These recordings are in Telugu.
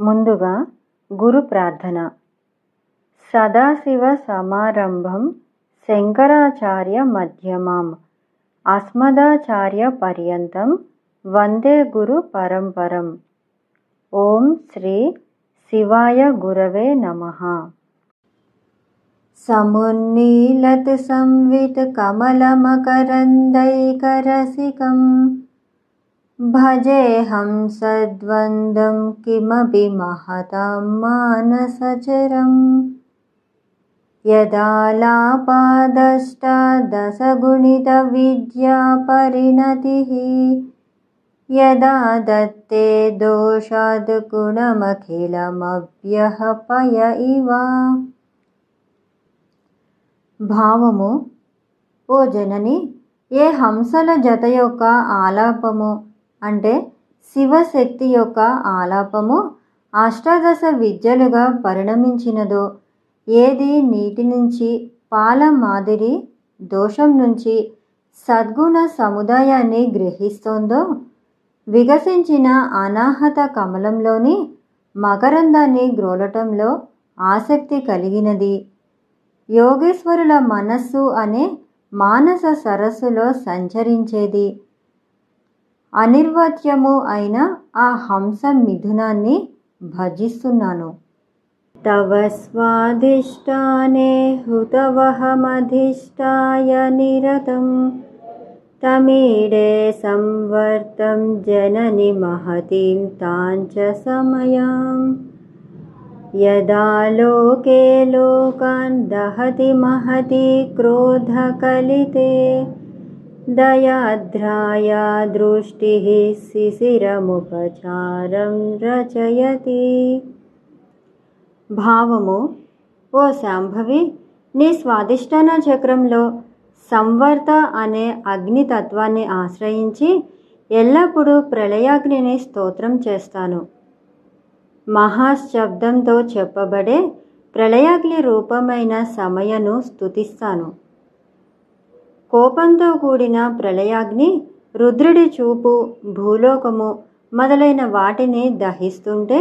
ముందుగా గురు ప్రార్థన సదాశివ సమారంభం శంకరాచార్య మధ్యమాం అస్మదాచార్య పర్యంతం వందే గురు పరంపరం ఓం శ్రీ శివాయ గురవే నమః సమున్నీలత్ సంవిత్ కమలమకరందైకరసికం भजेऽहं सद्वन्द्वं किमपि महतां मानसचरम् यदालापादष्टादशगुणितविद्यापरिणतिः यदा दत्ते दोषाद् गुणमखिलमभ्यहपय इव భావము ఓ జనని ఏ హంసల జత యొక్క ఆలాపము అంటే శివశక్తి యొక్క ఆలాపము అష్టాదశ విద్యలుగా పరిణమించినదో ఏది నీటి నుంచి పాల మాదిరి దోషం నుంచి సద్గుణ సముదాయాన్ని గ్రహిస్తోందో వికసించిన అనాహత కమలంలోని మకరందాన్ని గ్రోలటంలో ఆసక్తి కలిగినది. యోగేశ్వరుల మనస్సు అనే మానస సరస్సులో సంచరించేది. అనిర్వత్యము అయిన ఆ హంస మిథునాన్ని భజిస్తున్నాను తవ స్వాదిష్టానే హుతవహమధిష్టాయ నిరతం తమీడే సంవర్తం జనని మహతిం తాంచ సమయాం यदा लोके लोकान् दहति महति क्रोधकलिते दयाध्राया दृष्टिः శిశిరముపచారం రచయతి భావము ఓ శాంభవి నీ స్వాదిష్టాన చక్రంలో సంవర్త అనే అగ్నితత్వాన్ని ఆశ్రయించి ఎల్లప్పుడూ ప్రళయాగ్నిని స్తోత్రం చేస్తాను మహాశబ్దంతో చెప్పబడే ప్రళయాగ్ని రూపమైన సమయను స్తుతిస్తాను కోపంతో కూడిన ప్రళయాగ్ని రుద్రుడి చూపు భూలోకము మొదలైన వాటిని దహిస్తుంటే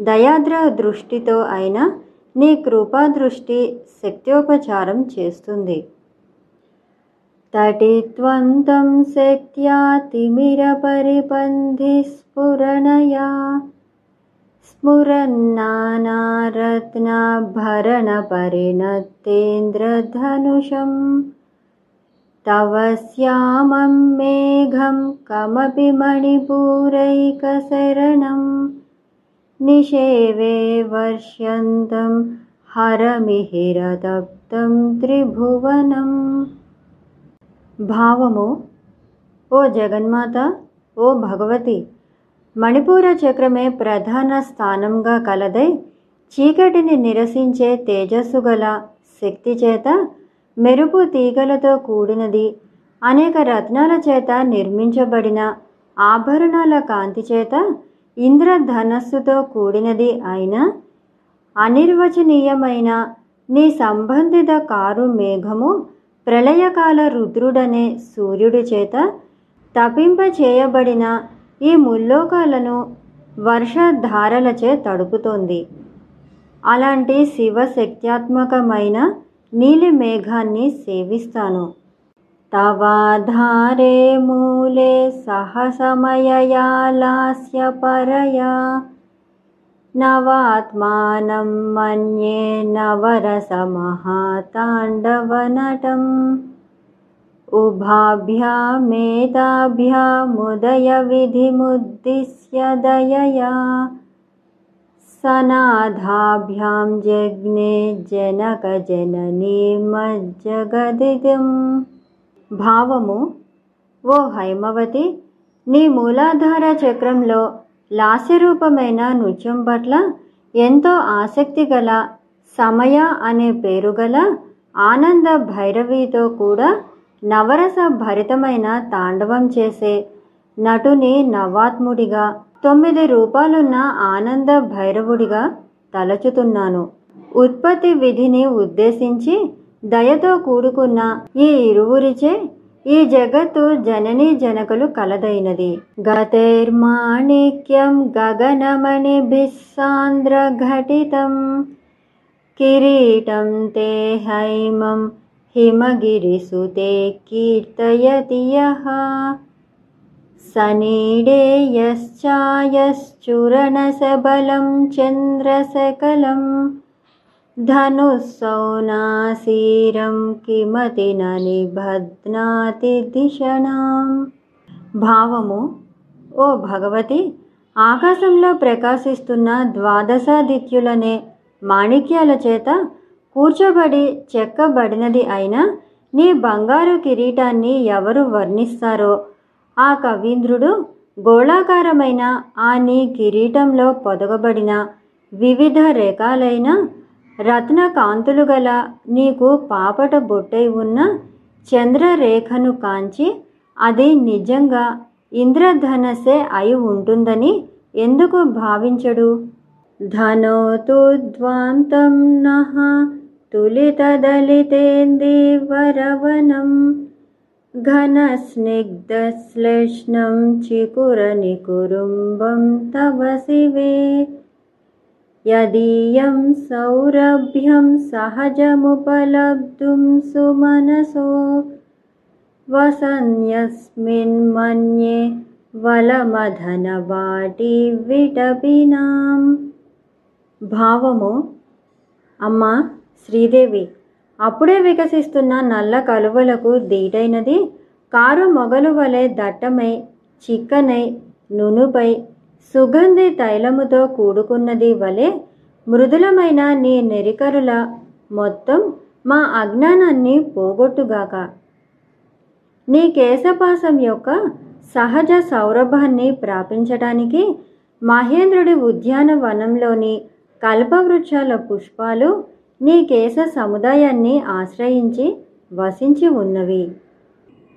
దయాద్ర దృష్టితో అయిన నీ కృపా దృష్టి శక్త్యోపచారం చేస్తుంది తటిత్వంతం శక్త్యా తిమిర పరిపంధి స్ఫురణయా स्फुरन्नानारत्नाभरणपरिणतेन्द्रधनुषं तव श्यामं मेघं कमपि मणिपूरैकशरणं निषेवे वर्ष्यन्तं హరమిహిరతప్తం త్రిభువనం భావము ఓ జగన్మాత ఓ భగవతి మణిపూర చక్రమే ప్రధాన స్థానంగా కలదై చీకటిని నిరసించే తేజస్సు గల శక్తి చేత మెరుపు తీగలతో కూడినది. అనేక రత్నాల చేత నిర్మించబడిన ఆభరణాల కాంతి చేత ఇంద్రధనస్సుతో కూడినది అయిన అనిర్వచనీయమైన నీ సంబంధిత కారు మేఘము ప్రళయకాల రుద్రుడనే సూర్యుడి చేత తపింప చేయబడిన ఈ ముల్లోకాలను వర్షధారలచే తడుపుతోంది. అలాంటి శివశక్త్యాత్మకమైన నీలి మేఘాన్ని సేవిస్తాను తవాధారే మూలే సహసమయయా లాస్య పరయా నవాత్మానం మన్యే నవరసమహాతాండవనటం ఉభాభ్యామేతాభ్యాముదయ విధిముద్దిశ్య सनाधाभ्यां जज्ञे జగ్నే జనక జననీ భావము ఓ హైమవతి నీ మూలాధార చక్రంలో లాస్యరూపమైన నృత్యం పట్ల ఎంతో ఆసక్తి గల సమయ అనే పేరు గల ఆనంద భైరవితో కూడా నవరస భరితమైన తాండవం చేసే నటుని నవాత్ముడిగా తొమ్మిది రూపాలున్న ఆనంద భైరవుడిగా తలచుతున్నాను. ఉత్పత్తి విధిని ఉద్దేశించి దయతో కూడుకున్న ఈ ఇరువురిచే ఈ జగత్తు జననీ జనకులు కలదైనది. గతైర్మాణిక్యం గగనమణిభిస్సాంద్ర ఘటితం కిరీటం తే హైమం హిమగిరిసుతే కీర్తయతి యః సనీడే యశ్చాయశ్చురణసబలం చంద్రసకలం ధనుస్సౌనాసీరం కిమతి న నిబధ్నాతి దిశణాం భావము ఓ భగవతి ఆకాశంలో ప్రకాశిస్తున్న ద్వాదశాదిత్యులనే మాణిక్యాల చేత కూర్చోబడి చెక్కబడినది అయిన నీ బంగారు కిరీటాన్ని ఎవరు వర్ణిస్తారో ఆ కవీంద్రుడు గోళాకారమైన ఆ నీ కిరీటంలో పొదగబడిన వివిధ రకాలైన రత్న కాంతులు గల నీకు పాపట బొట్టై ఉన్న చంద్రరేఖను కాంచి అది నిజంగా ఇంద్రధనస్సే అయి ఉంటుందని ఎందుకు భావించడు? ధనోతు ధ్వాంతం నః తులితదలితేందీవరవనం ఘనస్నిగ్ధశ్లేష్ణం చికురనికురుంబం తవ శివే యదీయం సౌరభ్యం సహజముపలబ్ధుం సుమనసో వసన్యస్మిన్మన్యే వలమధనవాటి విటపినాం భావము అమ్మా శ్రీదేవి అప్పుడే వికసిస్తున్న నల్ల కలువలకు దీటైనది. కారు మొగలు వలె దట్టమై చిక్కనై నునుపై సుగంధి తైలముతో కూడుకున్నది వలె మృదులమైన నీ నెరికరుల మొత్తం మా అజ్ఞానాన్ని పోగొట్టుగాక. నీ కేశపాసం యొక్క సహజ సౌరభాన్ని ప్రాపించటానికి మహేంద్రుడి ఉద్యానవనంలోని కల్పవృక్షాల పుష్పాలు నీ కేశ సముదాయాన్ని ఆశ్రయించి వసించి ఉన్నవి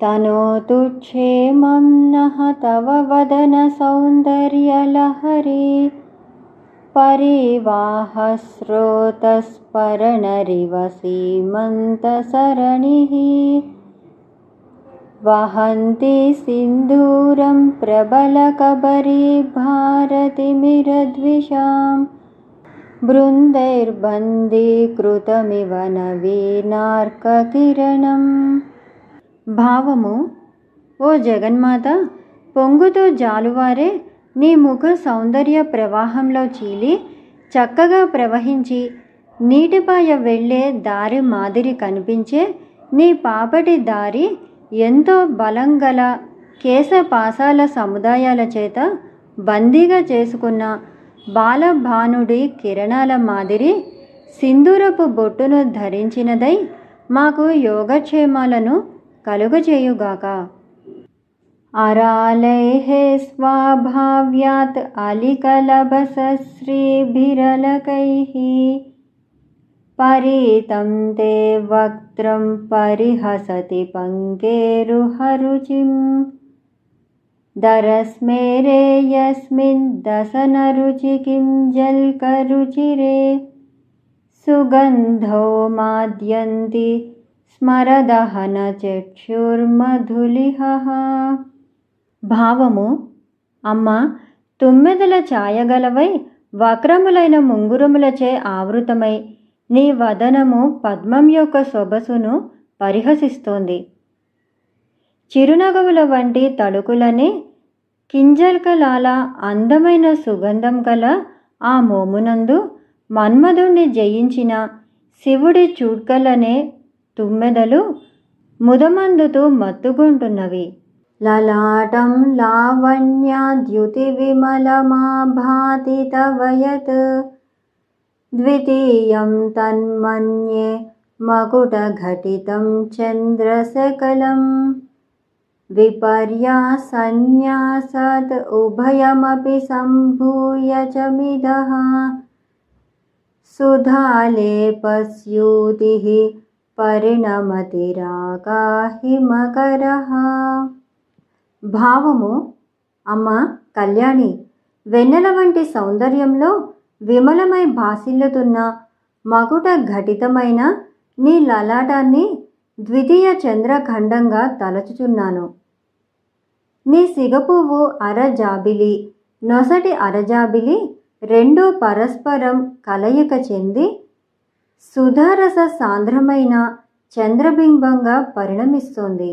తనోతు క్షేమం నః తవ వదన సౌందర్యలహరి పరివాహ స్రోతస్పరణరివ సీమంతసరణిः వహంతి సింధూరం ప్రబలకబరీ భారతిమిరద్విషాం బృందైర్బందీకృతమివ నవీనార్కకిరణం. భావము ఓ జగన్మాత పొంగుతూ జాలువారే నీ ముఖ సౌందర్య ప్రవాహంలో చీలి చక్కగా ప్రవహించి నీటిపాయ వెళ్ళే దారి మాదిరి కనిపించే నీ పాపటి దారి ఎంతో బలం గల కేశపాసాల సముదాయాల చేత బందీగా చేసుకున్న బాలభానుడి కిరణాల మాదిరి సింధూరపు బొట్టును ధరించినదై మాకు యోగక్షేమాలను కలుగజేయుగాక. అరాలైహే స్వాభావ్యాత్ అలికలభసశ్రీభిరలకైः పరీతం తే వక్త్రం పరిహసతి పంకేరుహరుచిం. దరస్మేరే యస్మిన్ దశనరుచి కిం జల్కరుచిరే సుగంధో మాద్యంతి స్మరదహన చక్షుర్మధులిహ భావము అమ్మ తుమ్మెదల ఛాయగలవై వక్రములైన ముంగురములచే ఆవృతమై నీ వదనము పద్మం యొక్క సొగసును పరిహసిస్తోంది. చిరునగవుల వంటి తడుకులని కింజల్కలాల అందమైన సుగంధం గల ఆ మోమునందు మన్మధుణ్ణి జయించిన శివుడి చూడ్కలనే తుమ్మెదలు ముదమందుతూ మత్తుకుంటున్నవి. లలాటం లావణ్యాద్యుతి విమలమాభాతి తవయత్ ద్వితీయం తన్మన్యే మకుటఘటితం చంద్రసకలం విపర్యాసన్యాసాత్ ఉభయమపి సంభూయ చ మిదః సుధాలేపస్యూతిः పరిణమతిరాకాహిమకరः భావము అమ్మ కళ్యాణి వెన్నెల వంటి సౌందర్యంలో విమలమై భాసిల్లుతున్న మకుట ఘటితమైన నీ లలాటాన్ని ద్వితీయ చంద్రఖండంగా తలచుచున్నాను. నీ సిగపువ్వు అరజాబిలి. నొసటి అరజాబిలి రెండు పరస్పరం కలయిక చెంది సుధారస సాంద్రమైన చంద్రబింబంగా పరిణమిస్తుంది.